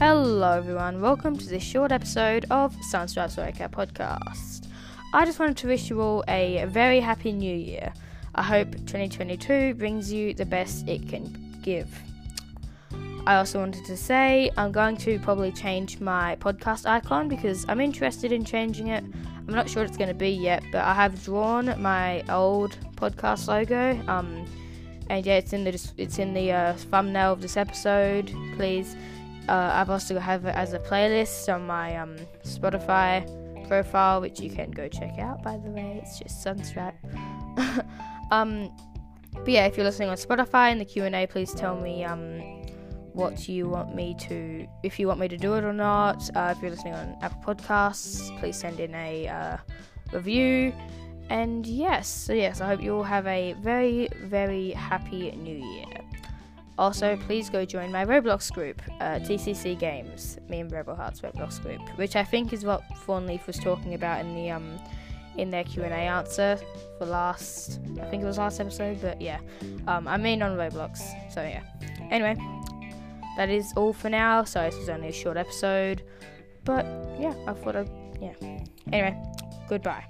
Hello, everyone. Welcome to this short episode of Sunstripe Soyka podcast. I just wanted to wish you all a very happy new year. I hope 2022 brings you the best it can give. I also wanted to say I'm going to probably change my podcast icon because I'm interested in changing it. I'm not sure what it's going to be yet, but I have drawn my old podcast logo. Um, and yeah, it's in the it's in the uh, thumbnail of this episode. Please uh, I've also have it as a playlist on my um, Spotify profile, which you can go check out. By the way, it's just Sunstripe. um, but yeah, if you're listening on Spotify in the Q and A, please tell me um, what you want me to, if you want me to do it or not. Uh, if you're listening on Apple Podcasts, please send in a uh, review. And yes, so yes, I hope you all have a very, very happy new year. Also, please go join my Roblox group, uh, TCC Games, me and Rebel Hearts Roblox group, which I think is what Fawnleaf was talking about in the um in their Q and A answer for last, I think it was last episode, but yeah, um, I mean on Roblox, so yeah. Anyway, that is all for now. So this was only a short episode, but yeah, I thought I'd yeah. Anyway, goodbye.